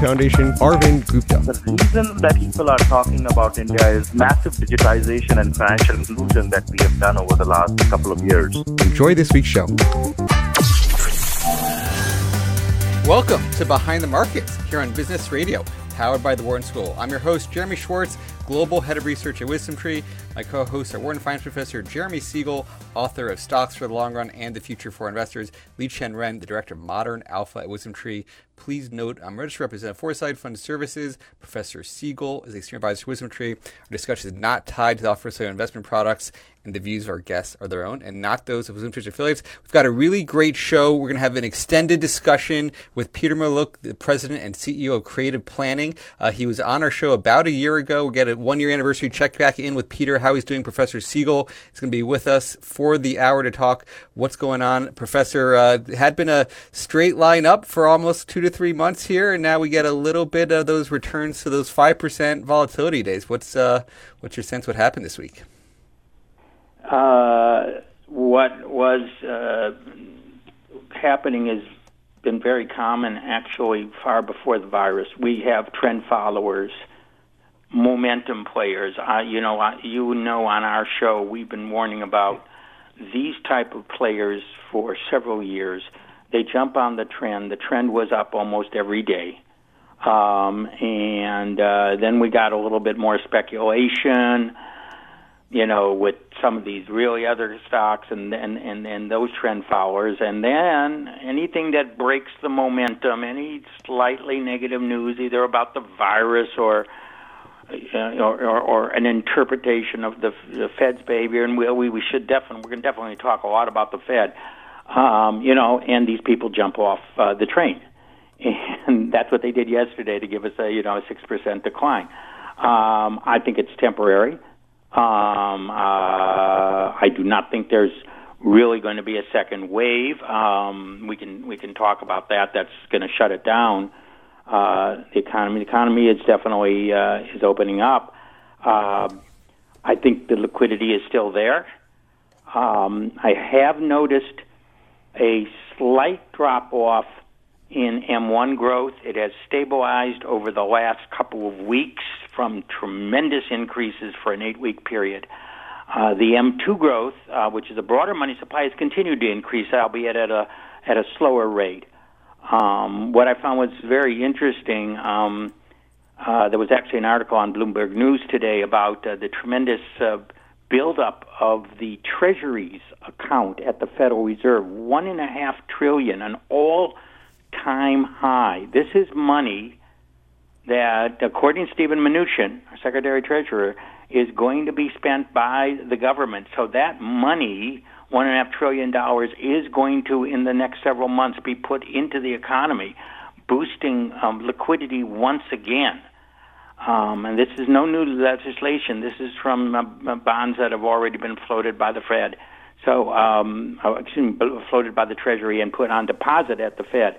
Foundation, Arvind Gupta. The reason that people are talking about India is massive digitization and financial inclusion that we have done over the last couple of years. Enjoy this week's show. Welcome to Behind the Markets here on Business Radio, powered by the Wharton School. I'm your host, Jeremy Schwartz, Global Head of Research at WisdomTree. My co hosts are Wharton Finance Professor Jeremy Siegel, author of Stocks for the Long Run and the Future for Investors, Liqian Ren, the Director of Modern Alpha at WisdomTree. Please note I'm registered representative Foreside Fund Services. Professor Siegel is a senior advisor to WisdomTree. Our discussion is not tied to the offer of investment products, and the views of our guests are their own and not those of Wisdom Tree's affiliates. We've got a really great show. We're going to have an extended discussion with Peter Mallouk, the president and CEO of Creative Planning. Uh, he was on our show about a year ago. We get a one year anniversary check back in with Peter, how he's doing. Professor Siegel is going to be with us for the hour to talk what's going on. Professor uh, had been a straight line up for almost two to three months here, and now we get a little bit of those returns to those five percent volatility days. What's uh, what's your sense? What happened this week? Uh, what was uh, happening has been very common actually far before the virus. We have trend followers, momentum players. You know, you know, on our show we've been warning about these type of players for several years. They jump on the trend. The trend was up almost every day. Um, and uh, then we got a little bit more speculation you know, with some of these really other stocks and, and, and, and those trend followers. And then anything that breaks the momentum, any slightly negative news, either about the virus or, uh, or, or, or an interpretation of the, the Fed's behavior, and we, we, we should definitely, we're going to definitely talk a lot about the Fed, um, you know, and these people jump off uh, the train. And that's what they did yesterday to give us a, you know, a 6% decline. Um, I think it's temporary. Um, uh, I do not think there's really going to be a second wave. Um, we can we can talk about that. That's going to shut it down. Uh, the economy the economy is definitely uh, is opening up. Uh, I think the liquidity is still there. Um, I have noticed a slight drop off in M1 growth. It has stabilized over the last couple of weeks from tremendous increases for an eight week period. Uh, the M2 growth, uh, which is a broader money supply, has continued to increase, albeit at a at a slower rate. Um, what I found was very interesting. Um, uh, there was actually an article on Bloomberg News today about uh, the tremendous uh, buildup of the Treasury's account at the Federal Reserve, one and a half trillion, an all-time high. This is money that, according to Steven Mnuchin, our Secretary Treasurer, is going to be spent by the government. So that money, one and a half trillion dollars, is going to, in the next several months, be put into the economy, boosting um, liquidity once again. Um, and this is no new legislation. This is from uh, bonds that have already been floated by the Fed. So, um, oh, excuse me, floated by the Treasury and put on deposit at the Fed.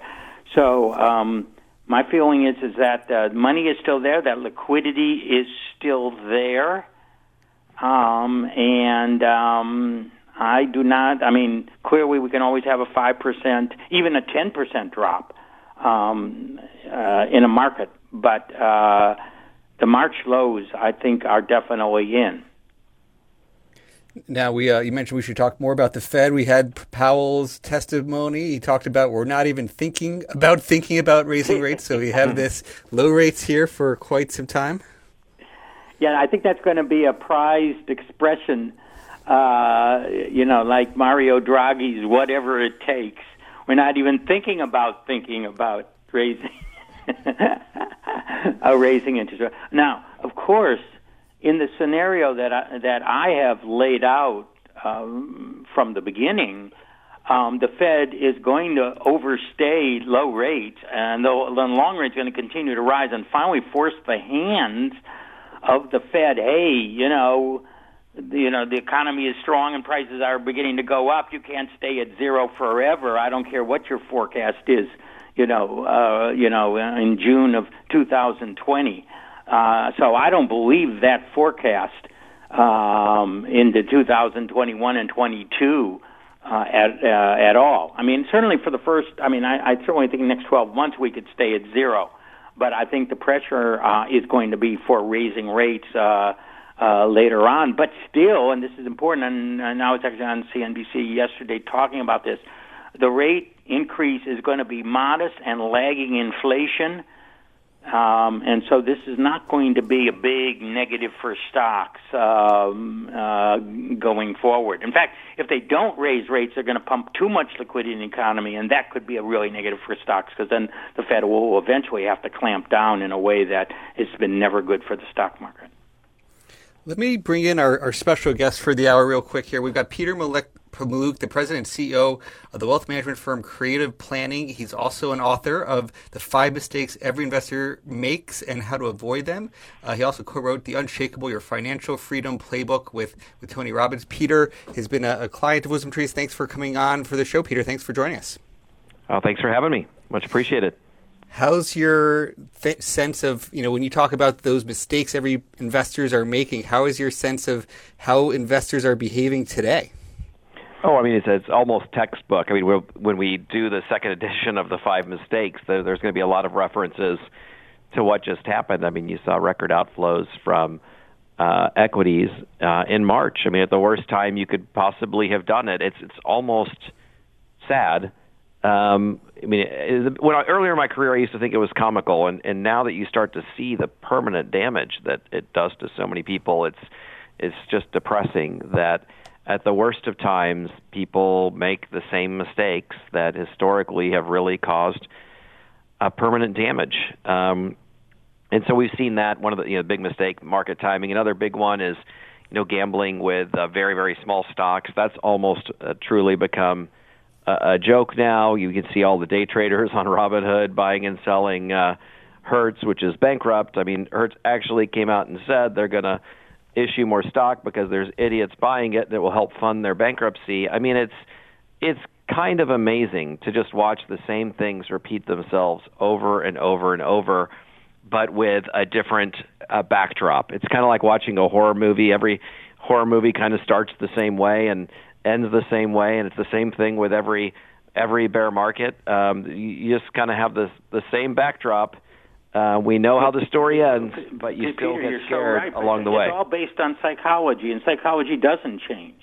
So, um, my feeling is is that uh, money is still there, that liquidity is still there, um, and um, I do not. I mean, clearly we can always have a five percent, even a ten percent drop um, uh, in a market, but uh, the March lows I think are definitely in. Now we uh, you mentioned we should talk more about the Fed. We had Powell's testimony. He talked about we're not even thinking about thinking about raising rates. So we have this low rates here for quite some time. Yeah, I think that's going to be a prized expression. Uh, you know, like Mario Draghi's "whatever it takes." We're not even thinking about thinking about raising uh, raising interest. Now, of course, in the scenario that I, that I have laid out um, from the beginning, um, the Fed is going to overstay low rates, and the, the long rate is going to continue to rise, and finally force the hands of the Fed. Hey, you know, you know the economy is strong and prices are beginning to go up. You can't stay at zero forever. I don't care what your forecast is. You know, uh, you know, in June of 2020. Uh, so I don't believe that forecast um, into 2021 and 22 uh, at uh, at all. I mean, certainly for the first. I mean, I, I certainly think next 12 months we could stay at zero, but I think the pressure uh, is going to be for raising rates. Uh, uh, later on, but still, and this is important, and, and I was actually on CNBC yesterday talking about this. The rate increase is going to be modest and lagging inflation. Um, and so this is not going to be a big negative for stocks um, uh, going forward. In fact, if they don't raise rates, they're going to pump too much liquidity in the economy, and that could be a really negative for stocks because then the Fed will eventually have to clamp down in a way that has been never good for the stock market. Let me bring in our, our special guest for the hour real quick here. We've got Peter Malek, Mallouk, the president and CEO of the wealth management firm Creative Planning. He's also an author of The Five Mistakes Every Investor Makes and How to Avoid Them. Uh, he also co-wrote The Unshakable Your Financial Freedom Playbook with, with Tony Robbins. Peter has been a, a client of Wisdom Trees. Thanks for coming on for the show, Peter. Thanks for joining us. Oh, thanks for having me. Much appreciated. How's your th- sense of, you know, when you talk about those mistakes every investors are making, how is your sense of how investors are behaving today? Oh, I mean, it's, it's almost textbook. I mean, when we do the second edition of the five mistakes, there, there's going to be a lot of references to what just happened. I mean, you saw record outflows from uh, equities uh, in March. I mean, at the worst time you could possibly have done it. It's it's almost sad um, I mean, when I, earlier in my career, I used to think it was comical, and and now that you start to see the permanent damage that it does to so many people, it's it's just depressing that at the worst of times, people make the same mistakes that historically have really caused a permanent damage. Um, and so we've seen that one of the you know big mistake market timing. Another big one is you know gambling with uh, very very small stocks. That's almost uh, truly become a, joke now. You can see all the day traders on Robinhood buying and selling uh, Hertz, which is bankrupt. I mean, Hertz actually came out and said they're going to issue more stock because there's idiots buying it that will help fund their bankruptcy. I mean, it's it's kind of amazing to just watch the same things repeat themselves over and over and over, but with a different uh, backdrop. It's kind of like watching a horror movie. Every horror movie kind of starts the same way and ends the same way, and it's the same thing with every every bear market. Um, you, just kind of have the the same backdrop. Uh, we know how the story ends, but you still Peter, get scared so right, along the way. It's all based on psychology, and psychology doesn't change.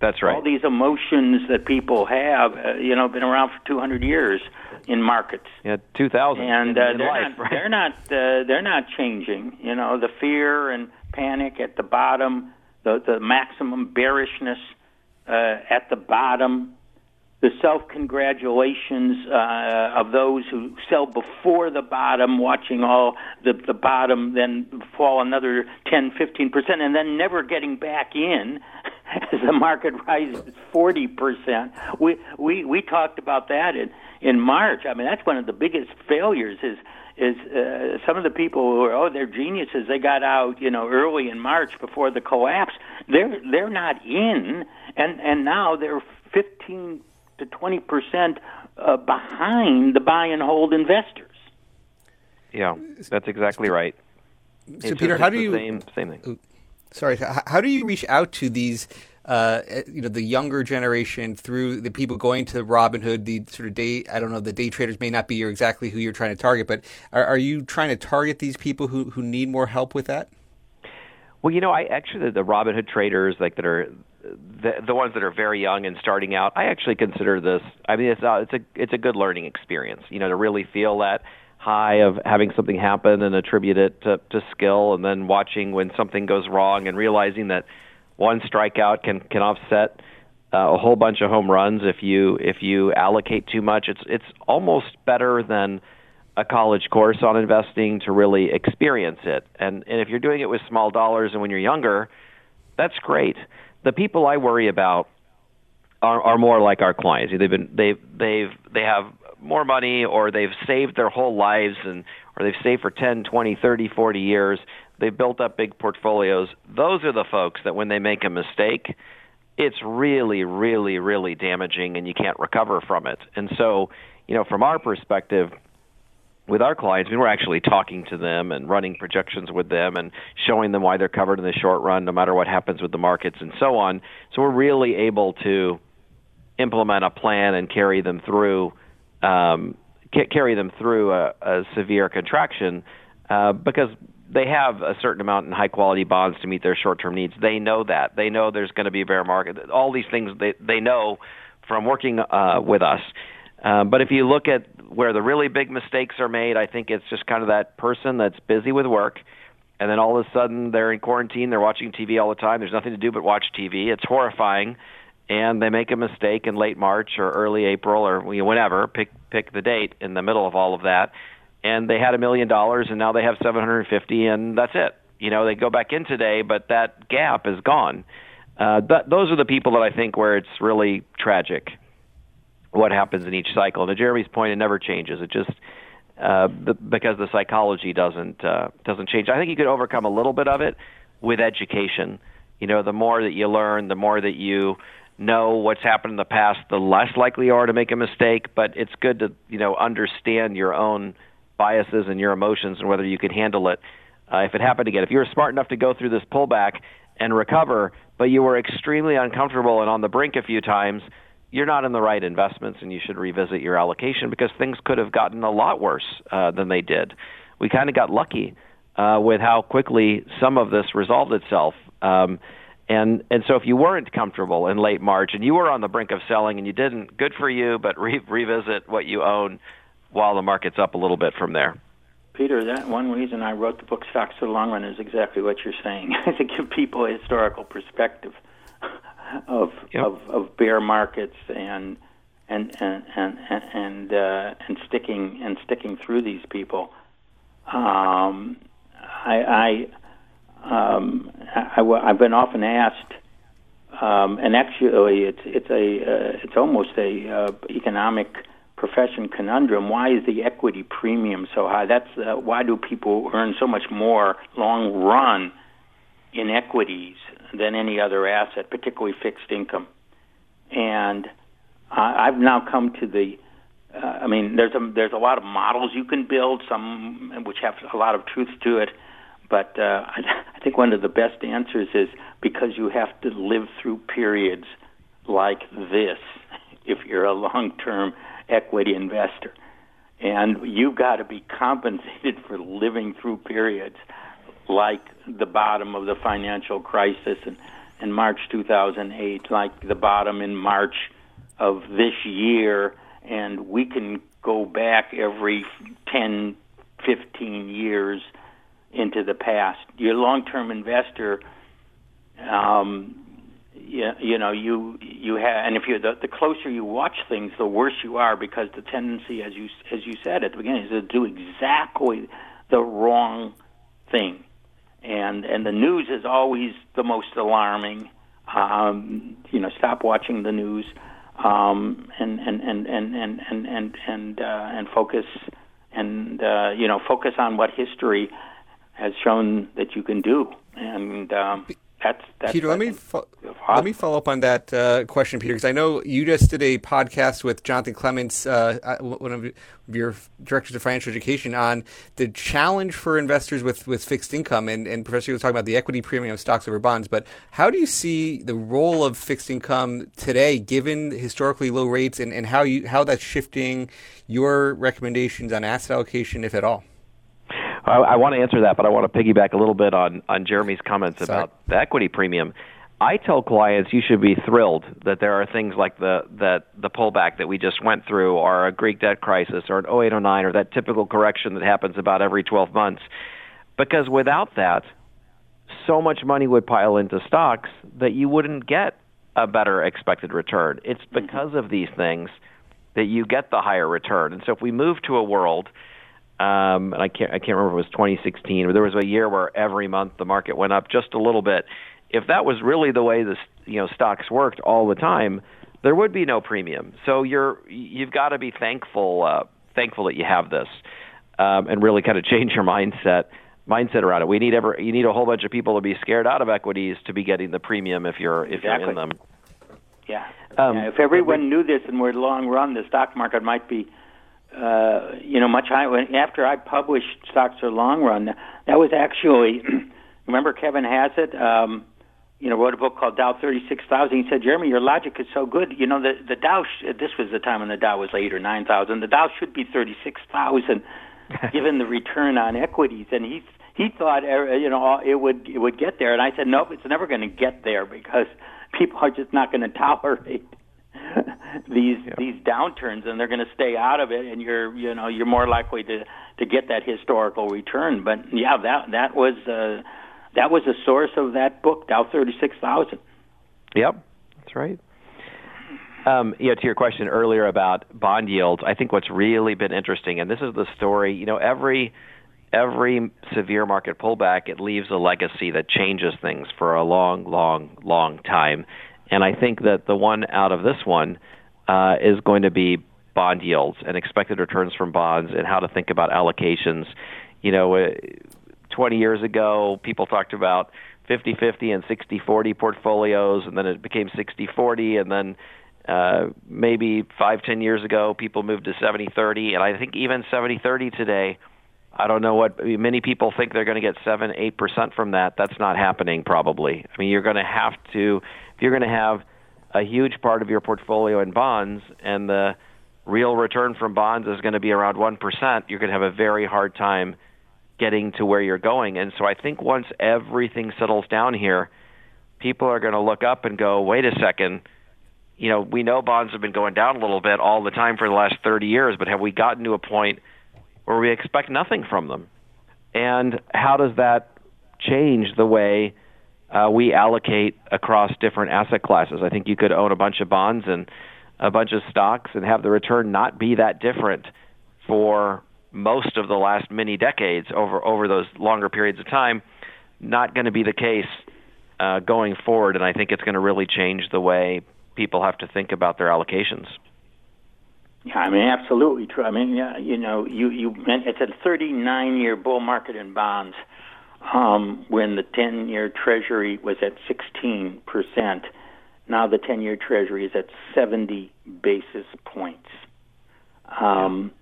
That's right. All these emotions that people have, uh, you know, been around for 200 years in markets. Yeah, 2000. And uh, in, they're, life, not, right? they're not. Uh, they're not changing. You know, the fear and panic at the bottom, the the maximum bearishness uh, at the bottom, the self congratulations uh, of those who sell before the bottom, watching all the, the bottom then fall another 10, 15 percent, and then never getting back in as the market rises 40 percent. We we we talked about that in in March. I mean, that's one of the biggest failures is is uh, some of the people who are oh they're geniuses they got out you know early in March before the collapse they're they're not in and and now they're 15 to 20 percent uh, behind the buy and hold investors. Yeah, that's exactly right. So, It's Peter, just- how do you? same same thing? Sorry, how do you reach out to these? Uh, you know, the younger generation through the people going to Robinhood, the sort of day. I don't know. The day traders may not be exactly who you're trying to target, but are, are you trying to target these people who, who need more help with that? Well, you know, I actually the, the Robinhood traders like that are the the ones that are very young and starting out. I actually consider this. I mean, it's uh, it's a it's a good learning experience. You know, to really feel that high of having something happen and attribute it to, to skill, and then watching when something goes wrong and realizing that one strikeout can can offset uh, a whole bunch of home runs if you if you allocate too much. It's it's almost better than a college course on investing to really experience it. And and if you're doing it with small dollars and when you're younger, that's great. The people I worry about are, are more like our clients. They've been they've they've they have more money or they've saved their whole lives and or they've saved for 10, 20, 30, 40 years. They've built up big portfolios. Those are the folks that when they make a mistake, it's really, really, really damaging and you can't recover from it. And so, you know, from our perspective, with our clients, I mean, we're actually talking to them and running projections with them and showing them why they're covered in the short run, no matter what happens with the markets and so on. So we're really able to implement a plan and carry them through um, carry them through a, a severe contraction uh, because they have a certain amount in high quality bonds to meet their short term needs. They know that. They know there's going to be a bear market. All these things they they know from working uh, with us. Uh, but if you look at where the really big mistakes are made, I think it's just kind of that person that's busy with work, and then all of a sudden they're in quarantine, they're watching TV all the time. There's nothing to do but watch TV. It's horrifying, and they make a mistake in late March or early April or whenever. Pick pick the date in the middle of all of that, and they had a million dollars, and now they have 750, and that's it. You know, they go back in today, but that gap is gone. Uh, th- those are the people that I think where it's really tragic what happens in each cycle. And to Jeremy's point, it never changes. It just uh, the, because the psychology doesn't uh, doesn't change. I think you could overcome a little bit of it with education. You know, the more that you learn, the more that you know what's happened in the past, the less likely you are to make a mistake. But it's good to you know understand your own biases and your emotions and whether you can handle it. Uh, if it happened again, if you were smart enough to go through this pullback and recover, but you were extremely uncomfortable and on the brink a few times, you're not in the right investments and you should revisit your allocation because things could have gotten a lot worse uh, than they did. We kind of got lucky uh, with how quickly some of this resolved itself. Um, and and so if you weren't comfortable in late March and you were on the brink of selling and you didn't, good for you. But re- revisit what you own while the market's up a little bit from there. Peter, that one reason I wrote the book Stocks for the Long Run is exactly what you're saying. to give people a historical perspective of yep. of, of bear markets and and and and and, uh, and sticking and sticking through these people. Um, I, I, um, I, have been often asked, um, and actually, it's it's a uh, it's almost a uh, economic profession conundrum. Why is the equity premium so high? That's uh, why do people earn so much more long run in equities than any other asset, particularly fixed income. And I've now come to the uh, I mean, there's a there's a lot of models you can build, some which have a lot of truth to it, but uh, I, I think one of the best answers is because you have to live through periods like this if you're a long-term equity investor, and you've got to be compensated for living through periods like the bottom of the financial crisis in, in March 2008, like the bottom in March of this year, and we can go back every 10, 15 years into the past. Your long-term investor, um, you, you know, you you have, and if you're the, the closer you watch things, the worse you are because the tendency, as you as you said at the beginning, is to do exactly the wrong thing and and the news is always the most alarming. Um, you know, stop watching the news um, and, and, and, and, and, and, and, and, uh, and focus and uh, you know focus on what history has shown that you can do. And um, that's, that's Peter. Let me fo- let me follow up on that uh, question, Peter, because I know you just did a podcast with Jonathan Clements, uh, uh one of your directors of financial education, on the challenge for investors with, with fixed income. And, and Professor was talking about the equity premium of stocks over bonds. But how do you see the role of fixed income today, given historically low rates, and, and how you how that's shifting your recommendations on asset allocation, if at all? I, I want to answer that, but I want to piggyback a little bit on on Jeremy's comments Sorry. about the equity premium. I tell clients you should be thrilled that there are things like the that the pullback that we just went through, or a Greek debt crisis, or an 0809, or that typical correction that happens about every 12 months, because without that, so much money would pile into stocks that you wouldn't get a better expected return. It's mm-hmm. because of these things that you get the higher return. And so if we move to a world Um, and I can't I can't remember if it was 2016, but there was a year where every month the market went up just a little bit. If that was really the way the you know stocks worked all the time, there would be no premium. So you're you've got to be thankful uh, thankful that you have this, um, and really kind of change your mindset mindset around it. We need ever you need a whole bunch of people to be scared out of equities to be getting the premium if you're if exactly. you're in them. Yeah. Um, yeah. If everyone knew this and were long run, the stock market might be, uh, you know, much higher. After I published Stocks Are Long Run, that was actually, remember Kevin Hassett, um, you know, wrote a book called Dow 36,000. He said, Jeremy, your logic is so good. You know, the, the Dow, sh- this was the time when the Dow was 8 or 9,000. The Dow should be 36,000 given the return on equities. And he he thought uh, you know it would it would get there, and I said nope, it's never going to get there because people are just not going to tolerate these yeah. these downturns, and they're going to stay out of it, and you're you know you're more likely to to get that historical return. But yeah, that that was uh, that was the source of that book, Dow thirty six thousand. Yep, that's right. Um, you know, to your question earlier about bond yields, I think what's really been interesting, and this is the story. You know, every every severe market pullback, it leaves a legacy that changes things for a long, long, long time. And I think that the one out of this one uh, is going to be bond yields and expected returns from bonds and how to think about allocations. You know, uh, 20 years ago, people talked about 50 50 and 60 40 portfolios, and then it became 60 40, and then uh, maybe five, ten years ago, people moved to 70 30, and I think even 70 30 today I don't know what many people think they're going to get seven, eight percent from that. That's not happening. Probably. I mean, you're going to have to if you're going to have a huge part of your portfolio in bonds, and the real return from bonds is going to be around one percent. You're going to have a very hard time getting to where you're going. And so I think once everything settles down here, people are going to look up and go, "Wait a second." You know, we know bonds have been going down a little bit all the time for the last 30 years, but have we gotten to a point where we expect nothing from them. And how does that change the way uh, we allocate across different asset classes? I think you could own a bunch of bonds and a bunch of stocks and have the return not be that different for most of the last many decades over over those longer periods of time. Not going to be the case uh, going forward, and I think it's going to really change the way people have to think about their allocations. Yeah, I mean, absolutely true. I mean, yeah, you know, you you it's a 39-year bull market in bonds um, when the 10-year Treasury was at 16 percent. Now the 10-year Treasury is at 70 basis points. Um,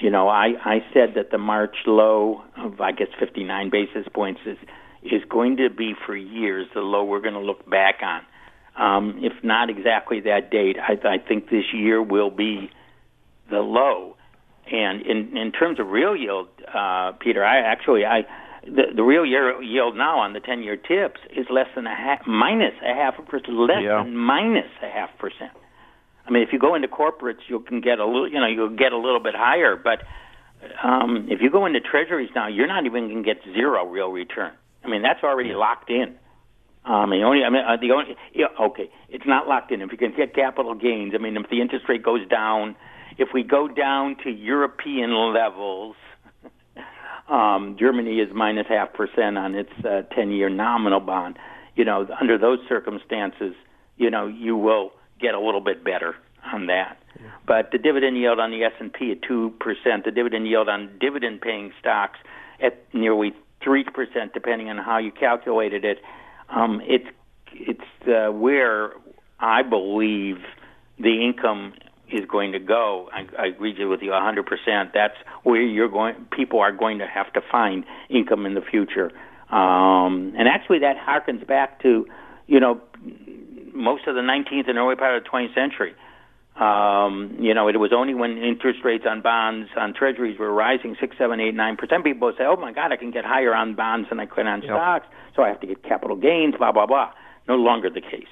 you know, I I said that the March low of I guess 59 basis points is is going to be for years the low we're going to look back on. Um, if not exactly that date, I, I think this year will be the low. And in in terms of real yield, uh, Peter, I actually I the, the real year yield now on the ten year TIPS is less than a half minus a half a percent less yeah. than minus a half percent. I mean, if you go into corporates, you can get a little, you know, you'll get a little bit higher. But um, if you go into treasuries now, you're not even going to get zero real return. I mean, that's already locked in. Um, the only, I mean, uh, the only, yeah, okay, it's not locked in. If you can get capital gains, I mean, if the interest rate goes down, if we go down to European levels, um, Germany is minus half percent on its uh, 10-year nominal bond. You know, under those circumstances, you know, you will get a little bit better on that. Yeah. But the dividend yield on the S&P at 2%, the dividend yield on dividend-paying stocks at nearly 3%, depending on how you calculated it. Um, it's it's uh, where I believe the income is going to go. I, I agree with you 100%. That's where you're going. People are going to have to find income in the future, um, and actually that harkens back to, you know, most of the 19th and early part of the 20th century. Um, you know, it was only when interest rates on bonds, on treasuries were rising six, seven, eight, nine percent. People would say, "Oh my God, I can get higher on bonds than I could on yep. stocks, so I have to get capital gains." Blah blah blah. No longer the case.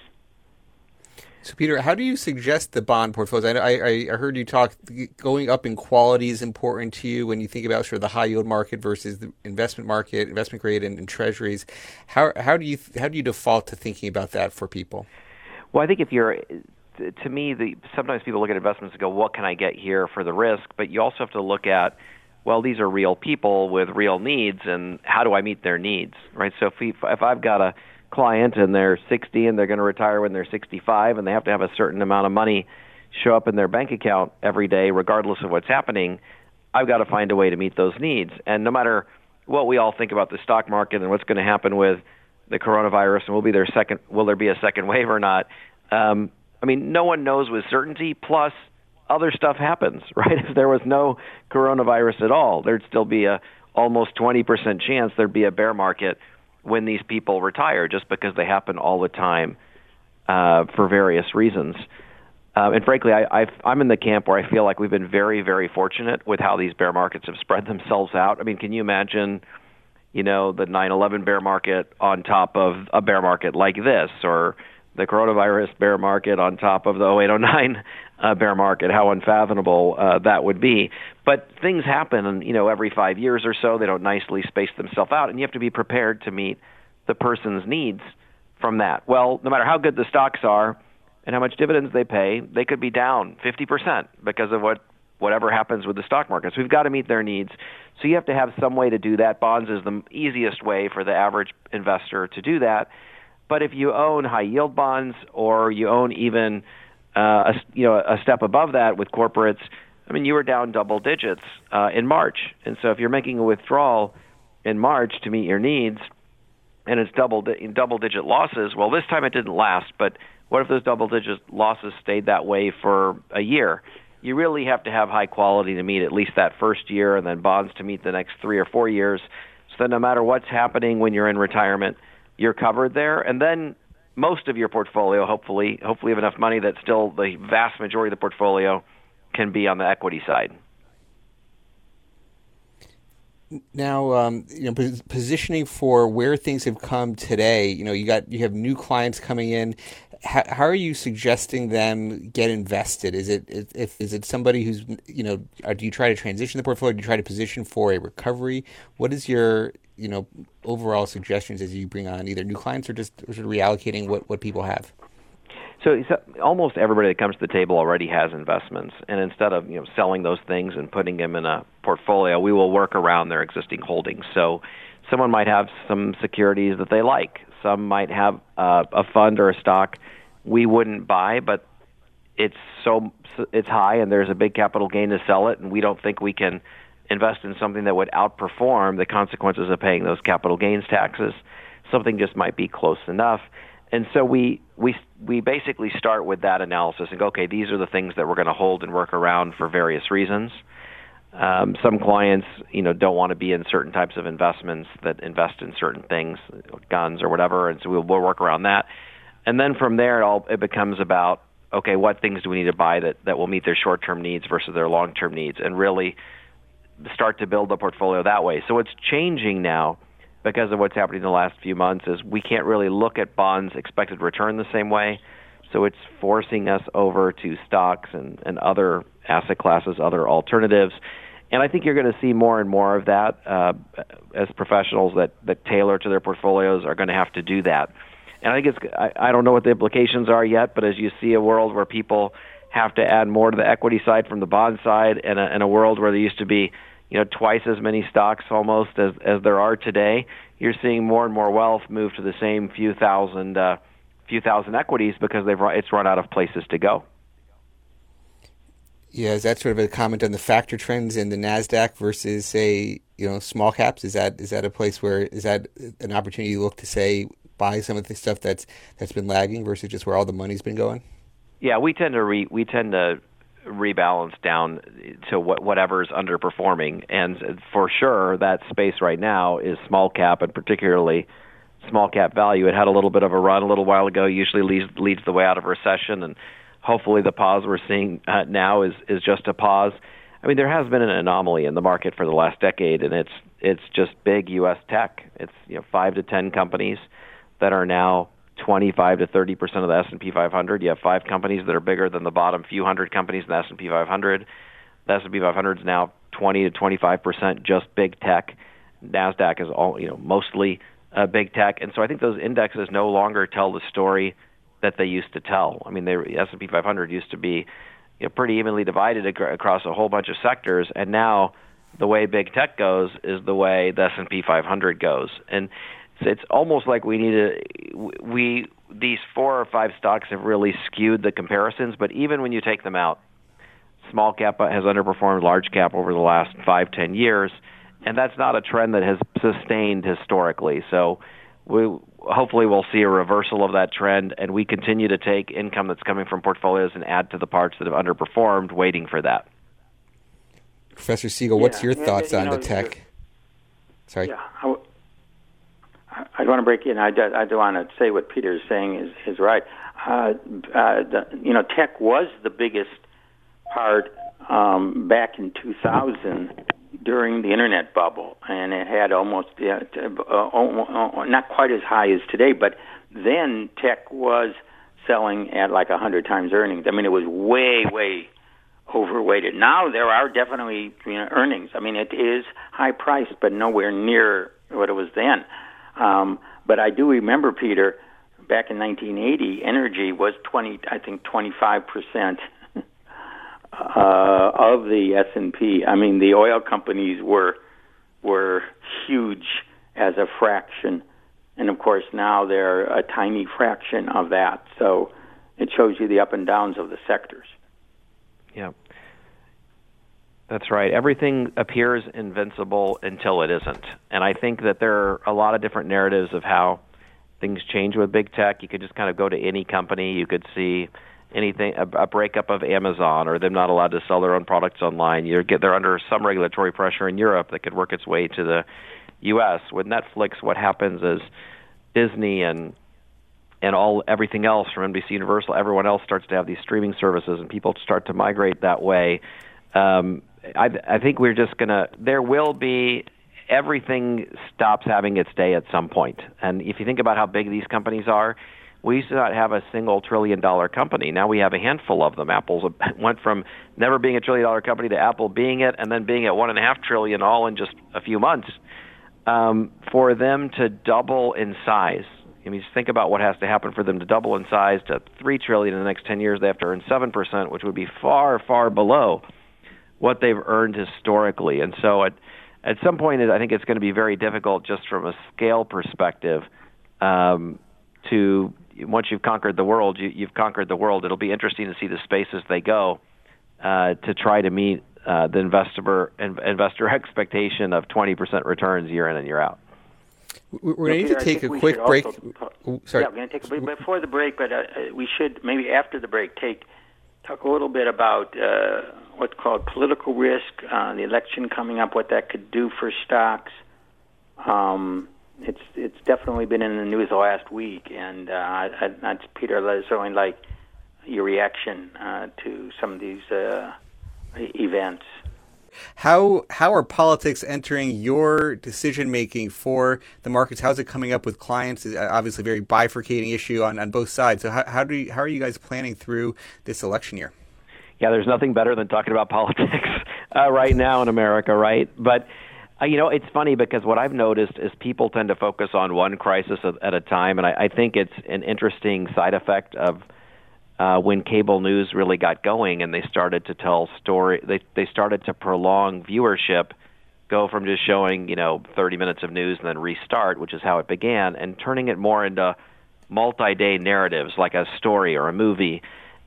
So, Peter, how do you suggest the bond portfolios? I, I, I heard you talk going up in quality is important to you when you think about sort of the high yield market versus the investment market, investment grade, and, and treasuries. How how do you how do you default to thinking about that for people? Well, I think if you're to me, the sometimes people look at investments and go, "What can I get here for the risk?" But you also have to look at well, these are real people with real needs, and how do I meet their needs, right? So if we, if I've got a client and they're 60 and they're going to retire when they're 65 and they have to have a certain amount of money show up in their bank account every day, regardless of what's happening, I've got to find a way to meet those needs. And no matter what we all think about the stock market and what's going to happen with the coronavirus and will be there second, will there be a second wave or not? Um, I mean, no one knows with certainty. Plus, other stuff happens, right? If there was no coronavirus at all, there'd still be a almost 20% chance there'd be a bear market when these people retire, just because they happen all the time uh, for various reasons. Uh, and frankly, I, I've, I'm in the camp where I feel like we've been very, very fortunate with how these bear markets have spread themselves out. I mean, can you imagine, you know, the 9/11 bear market on top of a bear market like this, or the coronavirus bear market on top of the 0809 uh, bear market, how unfathomable uh, that would be. But things happen, you know, every five years or so. They don't nicely space themselves out, and you have to be prepared to meet the person's needs from that. Well, no matter how good the stocks are and how much dividends they pay, they could be down 50% because of what whatever happens with the stock markets. We've got to meet their needs. So you have to have some way to do that. Bonds is the easiest way for the average investor to do that. But if you own high yield bonds or you own even uh, a, you know a step above that with corporates, I mean you were down double digits uh, in March, and so if you're making a withdrawal in March to meet your needs, and it's double di- double digit losses, well this time it didn't last, but what if those double digit losses stayed that way for a year? You really have to have high quality to meet at least that first year, and then bonds to meet the next three or four years. So that no matter what's happening when you're in retirement you're covered there. And then most of your portfolio, hopefully, hopefully you have enough money that still the vast majority of the portfolio can be on the equity side. Now, um, you know, positioning for where things have come today. You know, you got you have new clients coming in. How, how are you suggesting them get invested? Is it if is it somebody who's you know, do you try to transition the portfolio? Do you try to position for a recovery? What is your you know overall suggestions as you bring on either new clients or just reallocating what, what people have? So, so, almost everybody that comes to the table already has investments, and instead of you know selling those things and putting them in a portfolio, we will work around their existing holdings. So, someone might have some securities that they like. Some might have uh, a fund or a stock we wouldn't buy, but it's so it's high, and there's a big capital gain to sell it, and we don't think we can invest in something that would outperform the consequences of paying those capital gains taxes. Something just might be close enough. And so we we we basically start with that analysis and go, okay, these are the things that we're going to hold and work around for various reasons. Um, some clients, you know, don't want to be in certain types of investments that invest in certain things, guns or whatever, and so we'll, we'll work around that. And then from there, it all it becomes about okay, what things do we need to buy that that will meet their short-term needs versus their long-term needs, and really start to build a portfolio that way. So what's changing now because of what's happening in the last few months is we can't really look at bonds expected return the same way. So it's forcing us over to stocks and, and other asset classes, other alternatives. And I think you're going to see more and more of that uh, as professionals that, that tailor to their portfolios are going to have to do that. And I think it's, I, I don't know what the implications are yet, but as you see a world where people have to add more to the equity side from the bond side and a, and a world where there used to be you know twice as many stocks almost as as there are today. You're seeing more and more wealth move to the same few thousand uh, few thousand equities because they've it's run out of places to go. Yeah, is that sort of a comment on the factor trends in the Nasdaq versus say you know small caps? Is that is that a place where is that an opportunity to look to say buy some of the stuff that's that's been lagging versus just where all the money's been going? Yeah, we tend to re, we tend to rebalance down to what, whatever's underperforming. And for sure, that space right now is small cap, and particularly small cap value. It had a little bit of a run a little while ago. Usually leads leads the way out of recession, and hopefully the pause we're seeing uh, now is is just a pause. I mean, there has been an anomaly in the market for the last decade, and it's it's just big U.S. tech. It's you know five to ten companies that are now 25 to 30 percent of the S&P 500. You have five companies that are bigger than the bottom few hundred companies in the S&P 500. The S&P 500 is now 20 to 25 percent just big tech. Nasdaq is all you know mostly uh, big tech, and so I think those indexes no longer tell the story that they used to tell. I mean, the S&P 500 used to be you know, pretty evenly divided across a whole bunch of sectors, and now the way big tech goes is the way the S&P 500 goes. And it's almost like we need to we these four or five stocks have really skewed the comparisons, but even when you take them out, small cap has underperformed large cap over the last five, ten years, and that's not a trend that has sustained historically. So we hopefully we'll see a reversal of that trend, and we continue to take income that's coming from portfolios and add to the parts that have underperformed, waiting for that. Professor Siegel, what's your thoughts on know, the tech? Sorry. Yeah, I, want to break in. I do, I do want to say what Peter is saying is is right. Uh, uh, the, you know, tech was the biggest part um, back in 2000 during the internet bubble, and it had almost uh, uh, not quite as high as today, but then tech was selling at like a hundred times earnings. I mean, it was way, way overweighted. Now there are definitely you know, earnings. I mean, it is high priced, but nowhere near what it was then. Um, but I do remember, Peter, back in 1980, energy was 20, I think 25 percent uh, of the S and P. I mean, the oil companies were were huge as a fraction, and of course now they're a tiny fraction of that. So it shows you the up and downs of the sectors. Yeah. That's right. Everything appears invincible until it isn't. And I think that there are a lot of different narratives of how things change with big tech. You could just kind of go to any company, you could see anything a, a breakup of Amazon or them not allowed to sell their own products online. You get they're under some regulatory pressure in Europe that could work its way to the US. With Netflix what happens is Disney and and all everything else from NBC Universal, everyone else starts to have these streaming services, and people start to migrate that way. Um, I, I think we're just gonna. There will be everything stops having its day at some point. And if you think about how big these companies are, we used to not have a single trillion dollar company. Now we have a handful of them. Apple's went from never being a trillion dollar company to Apple being it, and then being at one and a half trillion all in just a few months. Um, for them to double in size I mean, just think about what has to happen for them to double in size to three trillion in the next ten years. They have to earn seven percent, which would be far, far below what they've earned historically. And so, at at some point, I think it's going to be very difficult, just from a scale perspective, um, to once you've conquered the world, you, you've conquered the world. It'll be interesting to see the spaces they go uh, to try to meet uh, the investor investor expectation of 20% returns year in and year out. We're going to need to take a quick break. Ooh, sorry. Yeah, we're going to take a break before the break, but uh, uh, we should maybe after the break take talk a little bit about uh, what's called political risk, uh, the election coming up, what that could do for stocks. Um, it's it's definitely been in the news the last week, and uh, I, I, Peter. Certainly like your reaction uh, to some of these uh, events. How how are politics entering your decision making for the markets? How's it coming up with clients? It's obviously a very bifurcating issue on, on both sides. So how, how do you, how are you guys planning through this election year? Yeah, there's nothing better than talking about politics uh, right now in America, right? But uh, you know, it's funny because what I've noticed is people tend to focus on one crisis at a time, and I, I think it's an interesting side effect of uh, when cable news really got going and they started to tell story they they started to prolong viewership go from just showing you know 30 minutes of news and then restart which is how it began and turning it more into multi-day narratives like a story or a movie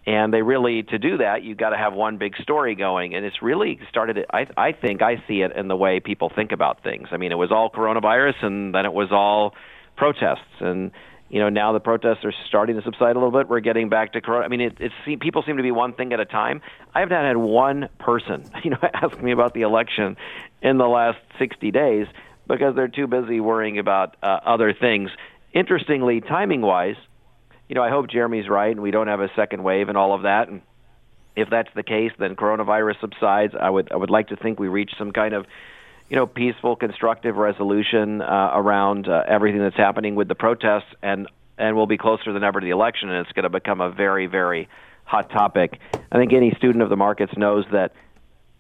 and they really to do that you've got to have one big story going and it's really started i i think i see it in the way people think about things i mean it was all coronavirus and then it was all protests and you know, now the protests are starting to subside a little bit. We're getting back to corona. I mean, it, it's people seem to be one thing at a time. I have not had one person, you know, ask me about the election in the last 60 days because they're too busy worrying about uh, other things. Interestingly, timing-wise, you know, I hope Jeremy's right and we don't have a second wave and all of that. And if that's the case, then coronavirus subsides. I would I would like to think we reach some kind of you know, peaceful, constructive resolution uh, around uh, everything that's happening with the protests, and and we'll be closer than ever to the election, and it's going to become a very, very hot topic. I think any student of the markets knows that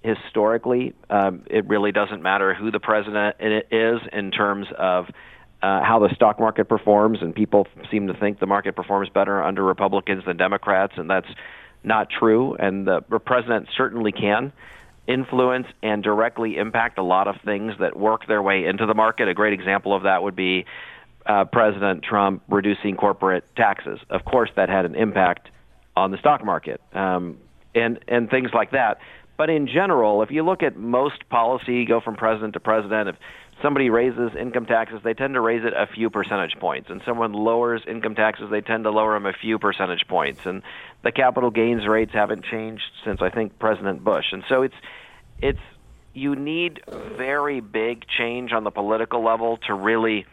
historically, um, it really doesn't matter who the president is in terms of uh, how the stock market performs, and people seem to think the market performs better under Republicans than Democrats, and that's not true. And the president certainly can influence and directly impact a lot of things that work their way into the market. A great example of that would be uh, President Trump reducing corporate taxes. Of course, that had an impact on the stock market um, and and things like that. But in general, if you look at most policy, go from president to president. If somebody raises income taxes, they tend to raise it a few percentage points, and someone lowers income taxes, they tend to lower them a few percentage points. And the capital gains rates haven't changed since I think President Bush. And so it's it's you need very big change on the political level to really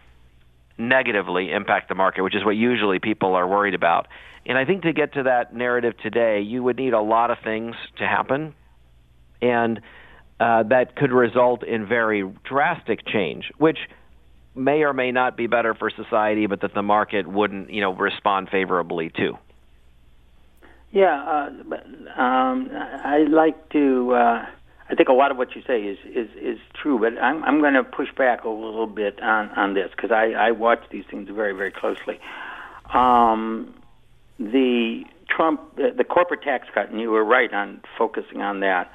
negatively impact the market, which is what usually people are worried about. And I think to get to that narrative today, you would need a lot of things to happen, and uh, that could result in very drastic change, which may or may not be better for society, but that the market wouldn't, you know, respond favorably to. Yeah, uh, um, I like to. Uh, I think a lot of what you say is is is true, but I'm I'm going to push back a little bit on on this because I I watch these things very very closely. Um, the Trump the, the corporate tax cut, and you were right on focusing on that,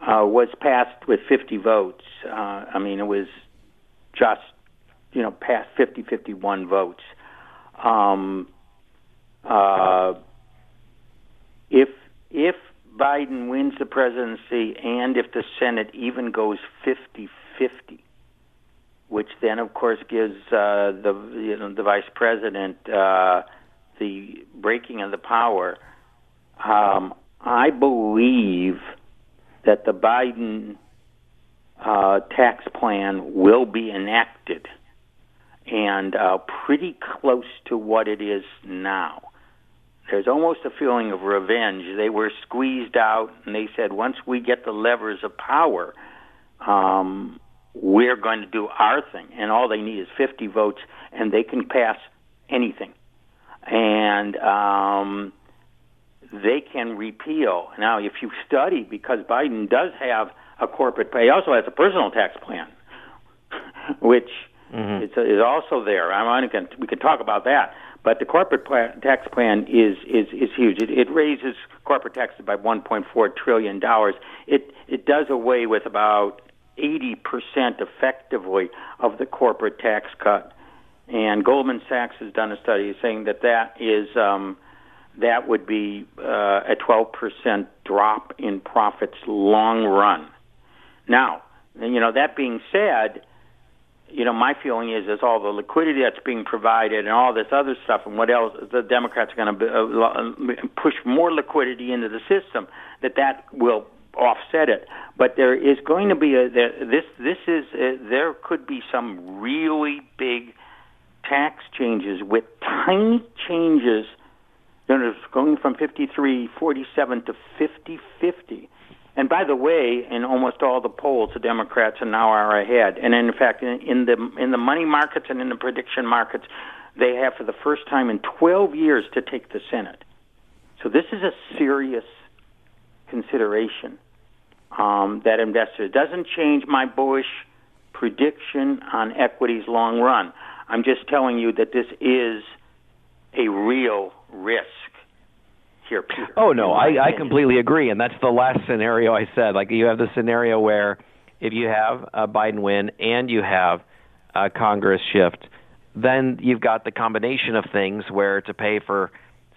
uh, was passed with 50 votes. Uh, I mean, it was just you know passed 50 51 votes. Um, uh, if if Biden wins the presidency and if the Senate even goes 50 50, which then, of course, gives uh, the you know, the vice president uh, the breaking of the power. Um, I believe that the Biden uh, tax plan will be enacted and uh, pretty close to what it is now there's almost a feeling of revenge. They were squeezed out, and they said, once we get the levers of power, um, we're going to do our thing. And all they need is 50 votes, and they can pass anything. And um, they can repeal. Now, if you study, because Biden does have a corporate he also has a personal tax plan, which mm-hmm. is, is also there. I'm, we can talk about that. But the corporate tax plan is is is huge. It, it raises corporate taxes by 1.4 trillion dollars. It it does away with about 80 percent effectively of the corporate tax cut. And Goldman Sachs has done a study saying that that is um, that would be uh, a 12 percent drop in profits long run. Now, you know that being said you know, my feeling is is all the liquidity that's being provided and all this other stuff, and what else the Democrats are going to uh, push more liquidity into the system, that that will offset it. But there is going to be a there, this this is uh, there could be some really big tax changes with tiny changes. Know, going from 53 47 to 50 50 and by the way, in almost all the polls, the Democrats are now are ahead. And in fact, in, in the in the money markets and in the prediction markets, they have for the first time in 12 years to take the Senate. So this is a serious consideration um, that investors doesn't change my bullish prediction on equities long run. I'm just telling you that this is a real risk here, Peter. Oh no, I, I completely agree, and that's the last scenario I said. Like you have the scenario where if you have a Biden win and you have a Congress shift, then you've got the combination of things where to pay for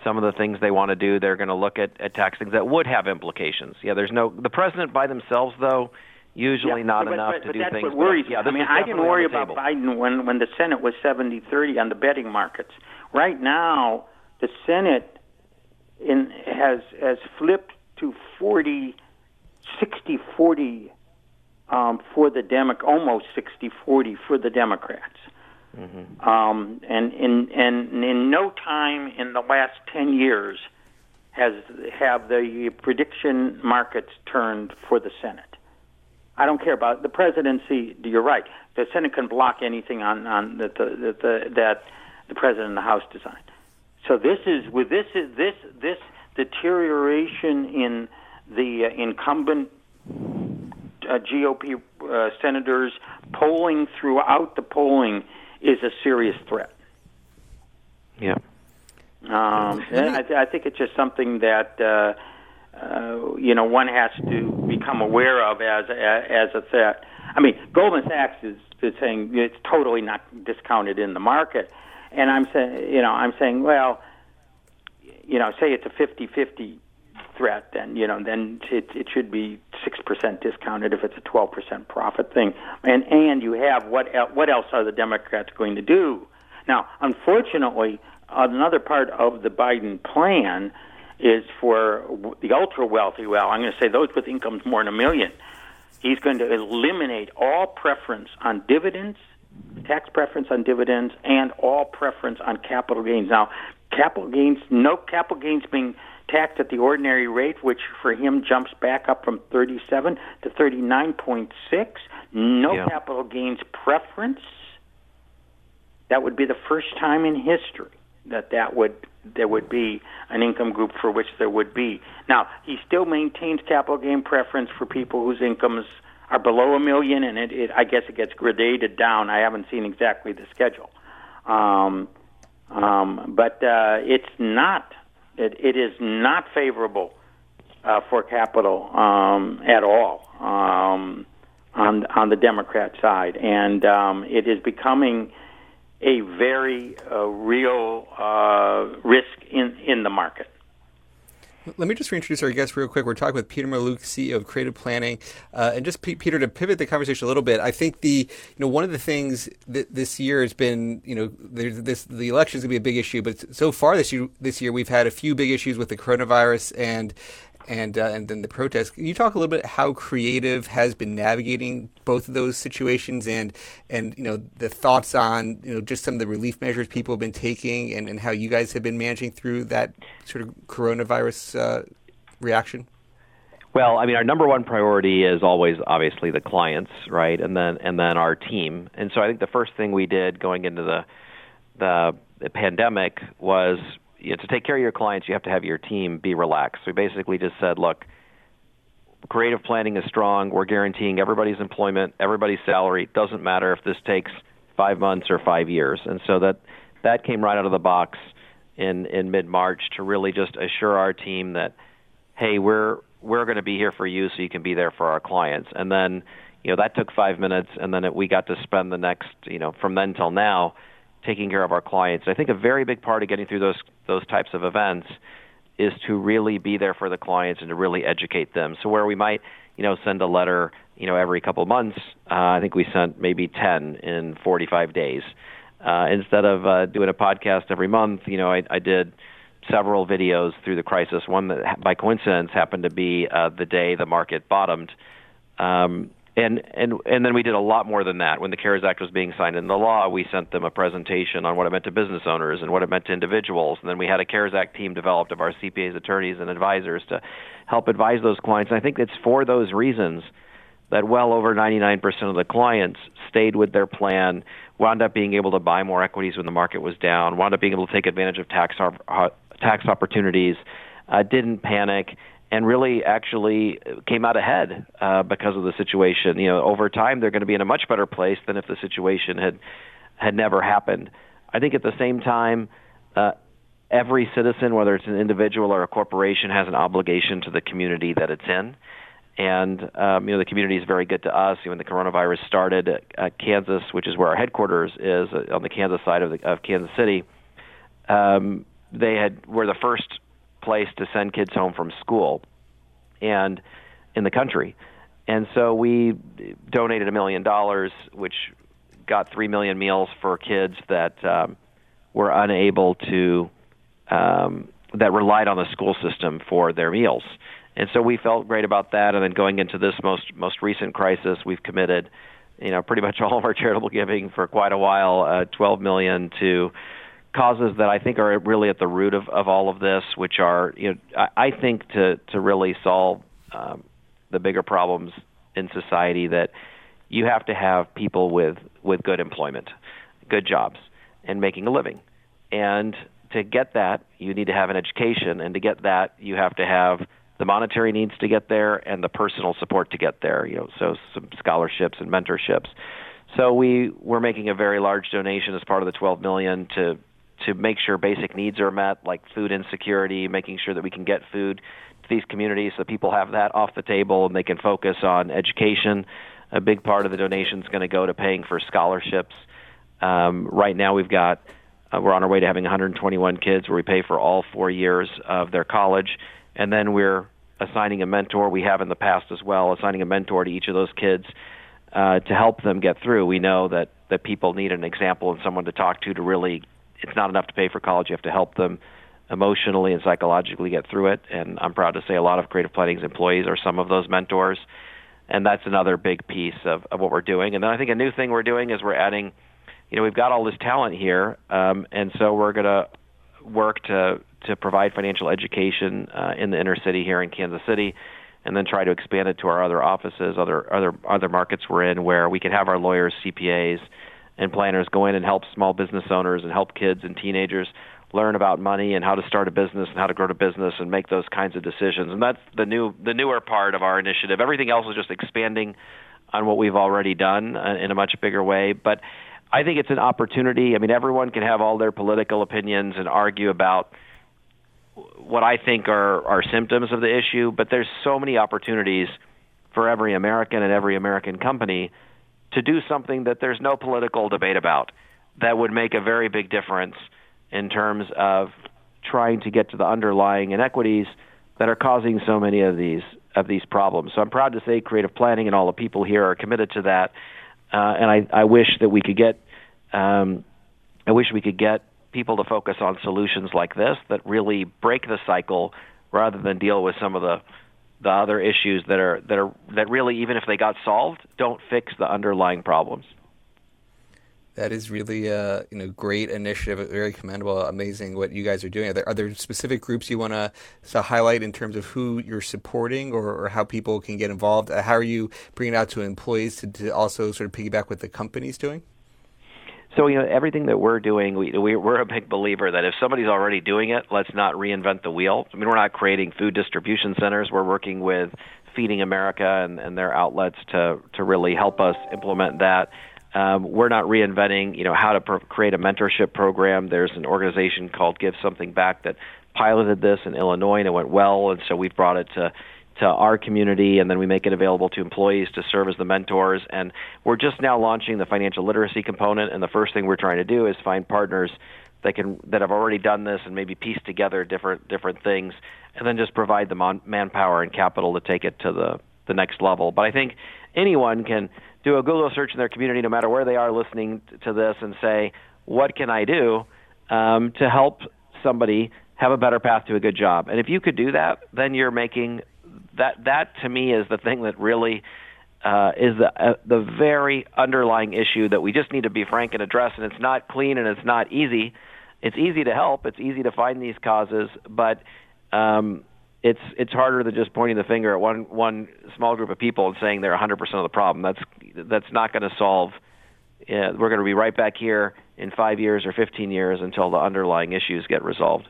some of the things they want to do, they're going to look at, at tax things that would have implications. Yeah, there's no the president by themselves though. Usually yeah, not but, enough but, to but do that's things. What worries but, yeah, I mean, I didn't worry about. Biden when when the Senate was 70-30 on the betting markets. Right now, the Senate in, has has flipped to 40, 60 40 um, for the Demo- almost 60 40 for the Democrats. Mm-hmm. Um, and in and in no time in the last 10 years has have the prediction markets turned for the Senate. I don't care about the presidency. You're right. The Senate can block anything on on that the, the, the that the president and the House design. So this is with this is this this deterioration in the uh, incumbent uh, GOP uh, senators polling throughout the polling is a serious threat. Yeah. Um, I, th- I think it's just something that uh, uh, you know one has to become aware of as as a threat. I mean, Goldman Sachs is, is saying it's totally not discounted in the market, and I'm saying, you know, I'm saying, well, you know, say it's a 50-50 threat, then you know, then it, it should be six percent discounted if it's a 12 percent profit thing, and and you have what el- what else are the Democrats going to do? Now, unfortunately, another part of the Biden plan is for the ultra wealthy. Well, I'm going to say those with incomes more than a million. He's going to eliminate all preference on dividends, tax preference on dividends, and all preference on capital gains. Now, capital gains, no capital gains being taxed at the ordinary rate, which for him jumps back up from 37 to 39.6. No yeah. capital gains preference. That would be the first time in history that that would there would be an income group for which there would be. Now, he still maintains capital gain preference for people whose incomes are below a million, and it, it I guess it gets gradated down. I haven't seen exactly the schedule, um, um, but uh, it's not. It, it is not favorable uh, for capital um, at all um, on on the Democrat side, and um, it is becoming a very uh, real uh, risk in, in the market. Let me just reintroduce our guest real quick. We're talking with Peter Mallouk, CEO of Creative Planning, uh, and just P- Peter to pivot the conversation a little bit. I think the you know one of the things that this year has been you know this the election is going to be a big issue, but so far this year this year we've had a few big issues with the coronavirus and and uh, and then the protests. Can you talk a little bit how creative has been navigating both of those situations and and you know the thoughts on you know just some of the relief measures people have been taking and, and how you guys have been managing through that sort of coronavirus uh, reaction? Well, I mean, our number one priority is always obviously the clients, right, and then and then our team. And so I think the first thing we did going into the the, the pandemic was you know, to take care of your clients, you have to have your team be relaxed. We basically just said, look, creative planning is strong. We're guaranteeing everybody's employment, everybody's salary. It doesn't matter if this takes five months or five years. And so that that came right out of the box in in mid March to really just assure our team that, hey, we're we're going to be here for you, so you can be there for our clients. And then, you know, that took five minutes, and then it, we got to spend the next, you know, from then till now taking care of our clients. I think a very big part of getting through those those types of events is to really be there for the clients and to really educate them. So where we might, you know, send a letter, you know, every couple of months, uh, I think we sent maybe 10 in 45 days. Uh, instead of uh, doing a podcast every month, you know, I, I did several videos through the crisis. One that, by coincidence, happened to be uh, the day the market bottomed. Um, and and and then we did a lot more than that. When the CARES Act was being signed into law, we sent them a presentation on what it meant to business owners and what it meant to individuals. And then we had a CARES Act team developed of our CPAs, attorneys, and advisors to help advise those clients. And I think it's for those reasons that well over 99% of the clients stayed with their plan, wound up being able to buy more equities when the market was down, wound up being able to take advantage of tax tax opportunities, uh, didn't panic, and really actually came out ahead uh, because of the situation. You know, over time they're going to be in a much better place than if the situation had had never happened. I think at the same time, uh, every citizen, whether it's an individual or a corporation, has an obligation to the community that it's in. And um, you know, the community is very good to us. When the coronavirus started, uh, Kansas, which is where our headquarters is uh, on the Kansas side of, the, of Kansas City, um, they had were the first place to send kids home from school and in the country. And so we donated a million dollars, which got three million meals for kids that um, were unable to um, that relied on the school system for their meals. And so we felt great about that. And then going into this most most recent crisis, we've committed, you know, pretty much all of our charitable giving for quite a while, uh, 12 million to causes that I think are really at the root of, of all of this, which are, you know, I, I think to, to really solve um, the bigger problems in society that you have to have people with, with good employment, good jobs, and making a living. And to get that, you need to have an education, and to get that, you have to have the monetary needs to get there and the personal support to get there. You know, so some scholarships and mentorships. So we were making a very large donation as part of the 12 million to to make sure basic needs are met, like food insecurity, making sure that we can get food to these communities so people have that off the table and they can focus on education. A big part of the donation is going to go to paying for scholarships. Um, right now, we've got uh, we're on our way to having 121 kids where we pay for all four years of their college, and then we're assigning a mentor. We have in the past as well, assigning a mentor to each of those kids uh, to help them get through. We know that that people need an example and someone to talk to to really. It's not enough to pay for college. You have to help them emotionally and psychologically get through it. And I'm proud to say a lot of Creative Planning's employees are some of those mentors. And that's another big piece of, of what we're doing. And then I think a new thing we're doing is we're adding, you know, we've got all this talent here, um, and so we're going to work to to provide financial education uh, in the inner city here in Kansas City and then try to expand it to our other offices, other other other markets we're in, where we can have our lawyers, CPAs, and planners go in and help small business owners and help kids and teenagers learn about money and how to start a business and how to grow a business and make those kinds of decisions. And that's the new the newer part of our initiative. Everything else is just expanding on what we've already done uh, in a much bigger way, but I think it's an opportunity. I mean, everyone can have all their political opinions and argue about what I think are, are symptoms of the issue, but there's so many opportunities for every American and every American company to do something that there's no political debate about that would make a very big difference in terms of trying to get to the underlying inequities that are causing so many of these of these problems. So I'm proud to say creative planning and all the people here are committed to that. Uh, and I, I wish that we could get um, I wish we could get people to focus on solutions like this that really break the cycle rather than deal with some of the the other issues that are that are that really even if they got solved don't fix the underlying problems. That is really a you know great initiative, very commendable, amazing what you guys are doing. Are there, are there specific groups you want to highlight in terms of who you're supporting or, or how people can get involved? Uh, how are you bringing it out to employees to, to also sort of piggyback what the company's doing? So you know everything that we're doing, we, we we're a big believer that if somebody's already doing it, let's not reinvent the wheel. I mean, we're not creating food distribution centers. We're working with Feeding America and, and their outlets to to really help us implement that. Um, we're not reinventing, you know, how to pro- create a mentorship program. There's an organization called Give Something Back that piloted this in Illinois and it went well, and so we've brought it to to our community, and then we make it available to employees to serve as the mentors. And we're just now launching the financial literacy component. And the first thing we're trying to do is find partners that can that have already done this and maybe piece together different different things, and then just provide the man, manpower and capital to take it to the the next level. But I think anyone can do a Google search in their community, no matter where they are listening to this, and say, "What can I do um, to help somebody have a better path to a good job?" And if you could do that, then you're making that that to me is the thing that really uh, is the uh, the very underlying issue that we just need to be frank and address. And it's not clean and it's not easy. It's easy to help. It's easy to find these causes, but um, it's it's harder than just pointing the finger at one one small group of people and saying they're 100% of the problem. That's that's not going to solve. Uh, we're going to be right back here in five years or 15 years until the underlying issues get resolved.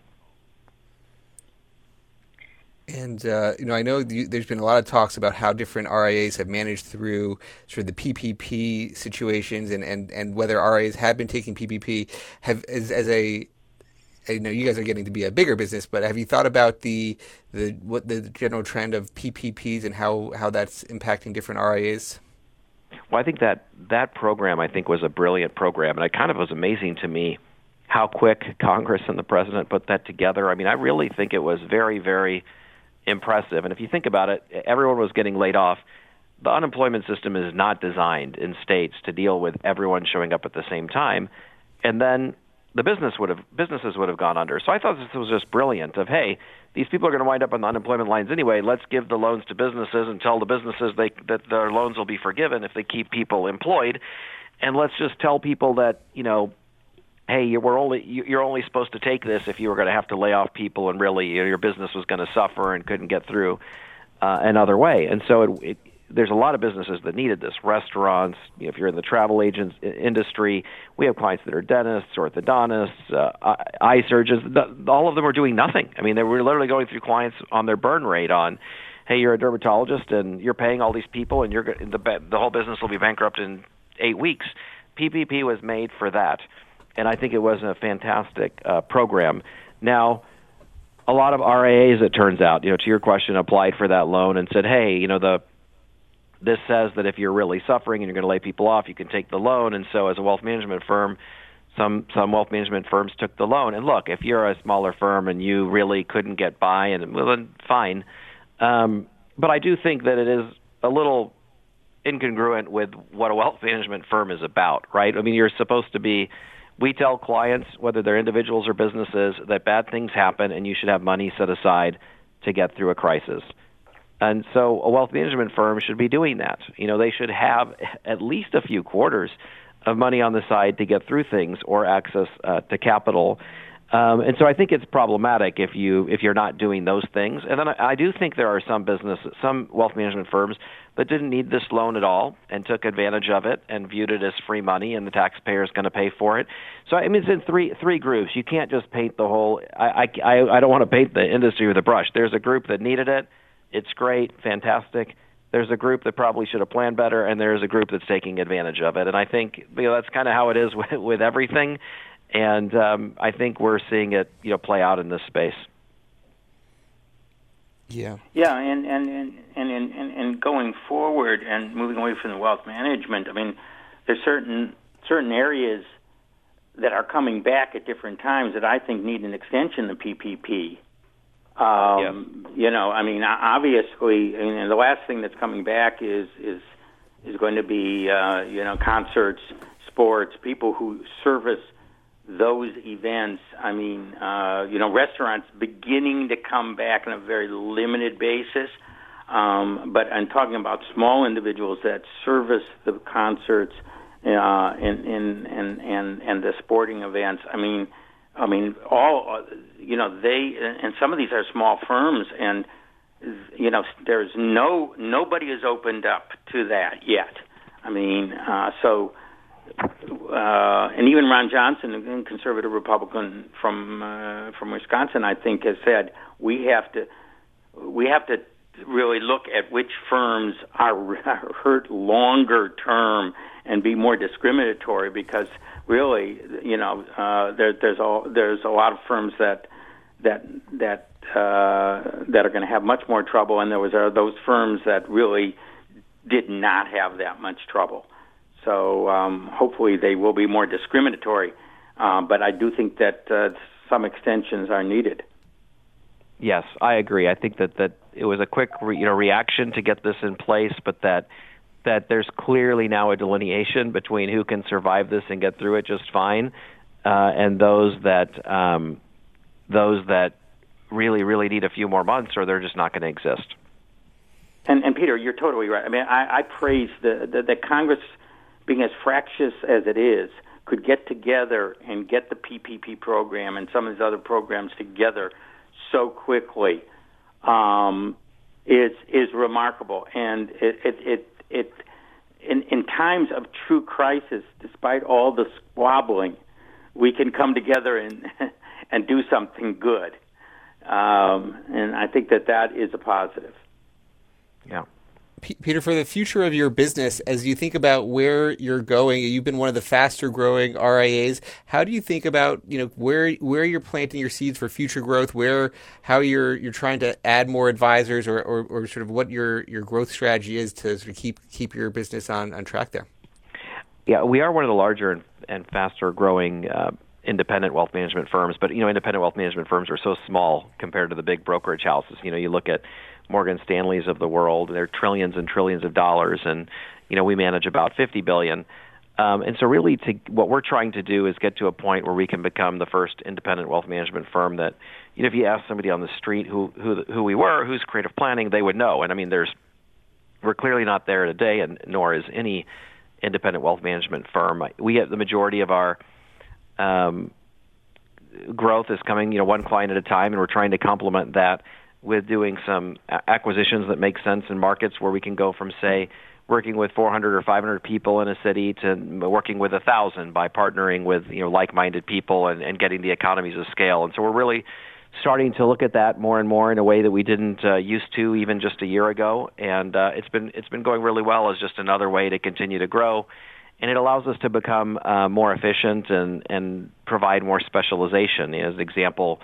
And uh, you know, I know you, there's been a lot of talks about how different RIAs have managed through sort of the PPP situations, and, and, and whether RIAs have been taking PPP. Have as, as a I know you guys are getting to be a bigger business, but have you thought about the the what the general trend of PPPs and how, how that's impacting different RIAs? Well, I think that that program I think was a brilliant program, and it kind of was amazing to me how quick Congress and the president put that together. I mean, I really think it was very very impressive. And if you think about it, everyone was getting laid off. The unemployment system is not designed in states to deal with everyone showing up at the same time. And then the business would have businesses would have gone under. So I thought this was just brilliant of hey, these people are going to wind up on the unemployment lines anyway. Let's give the loans to businesses and tell the businesses they that their loans will be forgiven if they keep people employed. And let's just tell people that, you know, hey, you were only you're only supposed to take this if you were going to have to lay off people and really your business was going to suffer and couldn't get through uh, another way. And so it, it, there's a lot of businesses that needed this. Restaurants, you know, if you're in the travel agents industry, we have clients that are dentists, orthodontists, uh, eye surgeons. All of them are doing nothing. I mean, they were literally going through clients on their burn rate on, hey, you're a dermatologist and you're paying all these people and you're the the whole business will be bankrupt in eight weeks. PPP was made for that and I think it was a fantastic uh, program. Now, a lot of RIAs, it turns out, you know, to your question, applied for that loan and said, "Hey, you know, the this says that if you're really suffering and you're going to lay people off, you can take the loan." And so, as a wealth management firm, some some wealth management firms took the loan. And look, if you're a smaller firm and you really couldn't get by, and well, then fine. Um, but I do think that it is a little incongruent with what a wealth management firm is about, right? I mean, you're supposed to be. We tell clients, whether they're individuals or businesses, that bad things happen and you should have money set aside to get through a crisis. And so a wealth management firm should be doing that. You know, they should have at least a few quarters of money on the side to get through things or access uh, to capital. Um, and so I think it's problematic if you if you're not doing those things. And then I, I do think there are some business, some wealth management firms that didn't need this loan at all and took advantage of it and viewed it as free money, and the taxpayer is going to pay for it. So I mean, it's in three three groups. You can't just paint the whole. I I I don't want to paint the industry with a brush. There's a group that needed it. It's great, fantastic there's a group that probably should have planned better, and there's a group that's taking advantage of it. And I think you know that's kind of how it is with, with everything. And um, I think we're seeing it you know play out in this space. Yeah. Yeah, and and and and and, and going forward and moving away from the wealth management, I mean, there's certain certain areas that are coming back at different times that I think need an extension of PPP. Um, yeah. You know, I mean, obviously, and the last thing that's coming back is is is going to be uh, you know concerts, sports, people who service those events. I mean, uh, you know, restaurants beginning to come back on a very limited basis. Um, but I'm talking about small individuals that service the concerts uh, and, and and and and the sporting events. I mean, I mean, all you know, they and some of these are small firms, and you know, there's no nobody has opened up to that yet. I mean, uh, so uh, and even Ron Johnson, a conservative Republican from uh, from Wisconsin, I think, has said we have to we have to really look at which firms are, are hurt longer term and be more discriminatory because really, you know, uh, there, there's a there's a lot of firms that that that uh, that are going to have much more trouble, and there was uh, those firms that really did not have that much trouble. So um, hopefully they will be more discriminatory, uh, but I do think that uh, some extensions are needed. Yes, I agree. I think that that it was a quick re, you know reaction to get this in place, but that that there's clearly now a delineation between who can survive this and get through it just fine, uh, and those that um, those that really really need a few more months, or they're just not going to exist. And, and Peter, you're totally right. I mean, I, I praise the, the, the Congress, being as fractious as it is, could get together and get the PPP program and some of these other programs together so quickly um, is is remarkable, and it it, it it in in times of true crisis, despite all the squabbling, we can come together and and do something good. Um, and I think that that is a positive. Yeah. Peter, for the future of your business, as you think about where you're going, you've been one of the faster growing RIAs. How do you think about you know where where you're planting your seeds for future growth? Where how you're you're trying to add more advisors, or, or, or sort of what your your growth strategy is to sort of keep keep your business on on track there? Yeah, we are one of the larger and, and faster growing. Uh, independent wealth management firms, but you know, independent wealth management firms are so small compared to the big brokerage houses. You know, you look at Morgan Stanley's of the world. They're trillions and trillions of dollars, and you know we manage about 50 billion. Um, and so, really, to, what we're trying to do is get to a point where we can become the first independent wealth management firm that, you know, if you ask somebody on the street who who who we were, who's creative planning, they would know. And I mean, there's we're clearly not there today, and nor is any independent wealth management firm. We have the majority of our um, growth is coming, you know, one client at a time, and we're trying to complement that with doing some acquisitions that make sense in markets where we can go from, say, working with 400 or 500 people in a city to working with a thousand by partnering with you know like-minded people and, and getting the economies of scale. And so we're really starting to look at that more and more in a way that we didn't uh, used to even just a year ago. And uh, it's been it's been going really well as just another way to continue to grow and it allows us to become uh, more efficient and and provide more specialization. As an example,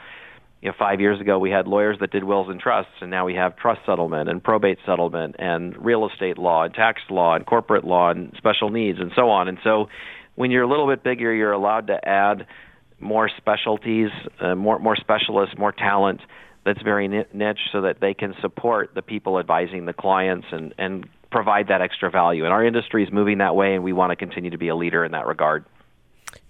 you know, five years ago we had lawyers that did wills and trusts, and now we have trust settlement and probate settlement and real estate law and tax law and corporate law and special needs and so on. And so, when you're a little bit bigger, you're allowed to add more specialties, uh, more more specialists, more talent that's very niche, so that they can support the people advising the clients and and provide that extra value. And our industry is moving that way, and we want to continue to be a leader in that regard.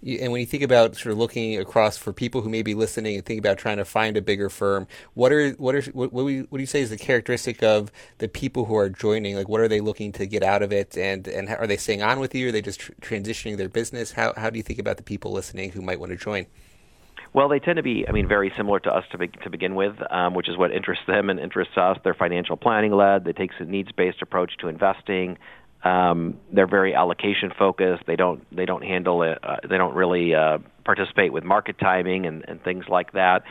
And when you think about sort of looking across for people who may be listening and think about trying to find a bigger firm, what are what are what, what, do you, what do you say is the characteristic of the people who are joining? Like, what are they looking to get out of it, and and are they staying on with you? Are they just tr- transitioning their business? How how do you think about the people listening who might want to join? Well, they tend to be, I mean, very similar to us to, be, to begin with, um, which is what interests them and interests us. They're financial planning led. They take a needs based approach to investing. Um, they're very allocation focused. They don't they don't handle it. Uh, they don't really uh, participate with market timing and, and things like that.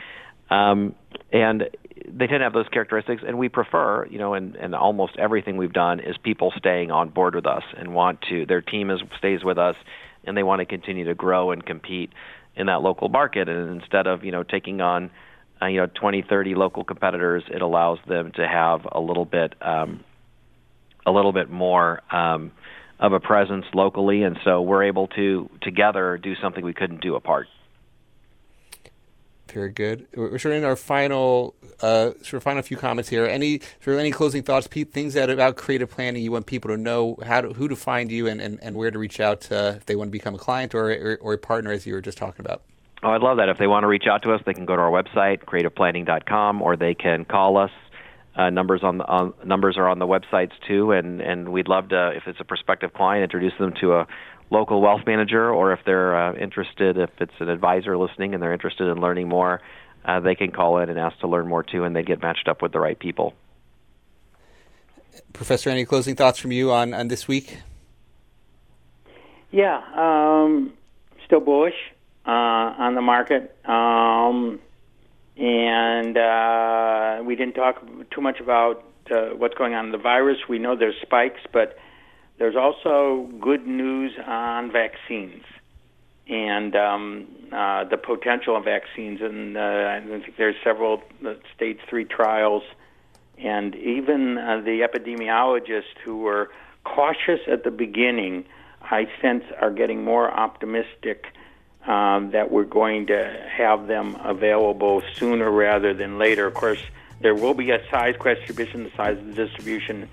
Um, and they tend to have those characteristics, and we prefer, you know, and, and almost everything we've done is people staying on board with us and want to. Their team is stays with us, and they want to continue to grow and compete in that local market. And instead of you know taking on uh, you know 20, 30 local competitors, it allows them to have a little bit um, a little bit more um, of a presence locally, and so we're able to together do something we couldn't do apart. Very good. We're sort of in our final, uh, sort of final few comments here. Any sort of any closing thoughts, Pete? Things that about creative planning you want people to know how to, who to find you and, and, and where to reach out to, if they want to become a client or, or, or a partner, as you were just talking about. Oh, I'd love that. If they want to reach out to us, they can go to our website, creativeplanning.com, or they can call us. Uh, numbers on, the, on numbers are on the websites too, and and we'd love to, if it's a prospective client, introduce them to a local wealth manager, or if they're uh, interested, if it's an advisor listening and they're interested in learning more, uh, they can call in and ask to learn more too, and they get matched up with the right people. Professor, any closing thoughts from you on, on this week? Yeah, um, still bullish uh, on the market. Um, and uh, we didn't talk too much about uh, what's going on in the virus. We know there's spikes, but there's also good news on vaccines and um, uh, the potential of vaccines. And uh, I think there's several uh, stage three trials, and even uh, the epidemiologists who were cautious at the beginning, I sense, are getting more optimistic. Um, that we're going to have them available sooner rather than later. Of course, there will be a size distribution, the size of the distribution,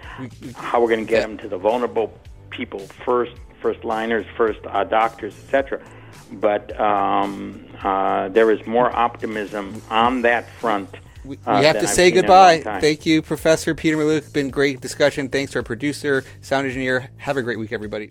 how we're going to get them to the vulnerable people first, first liners, first uh, doctors, etc. But um, uh, there is more optimism on that front. We, uh, have to I've say goodbye. Thank you, Professor Peter Mallouk. Been great discussion. Thanks to our producer, sound engineer. Have a great week, everybody.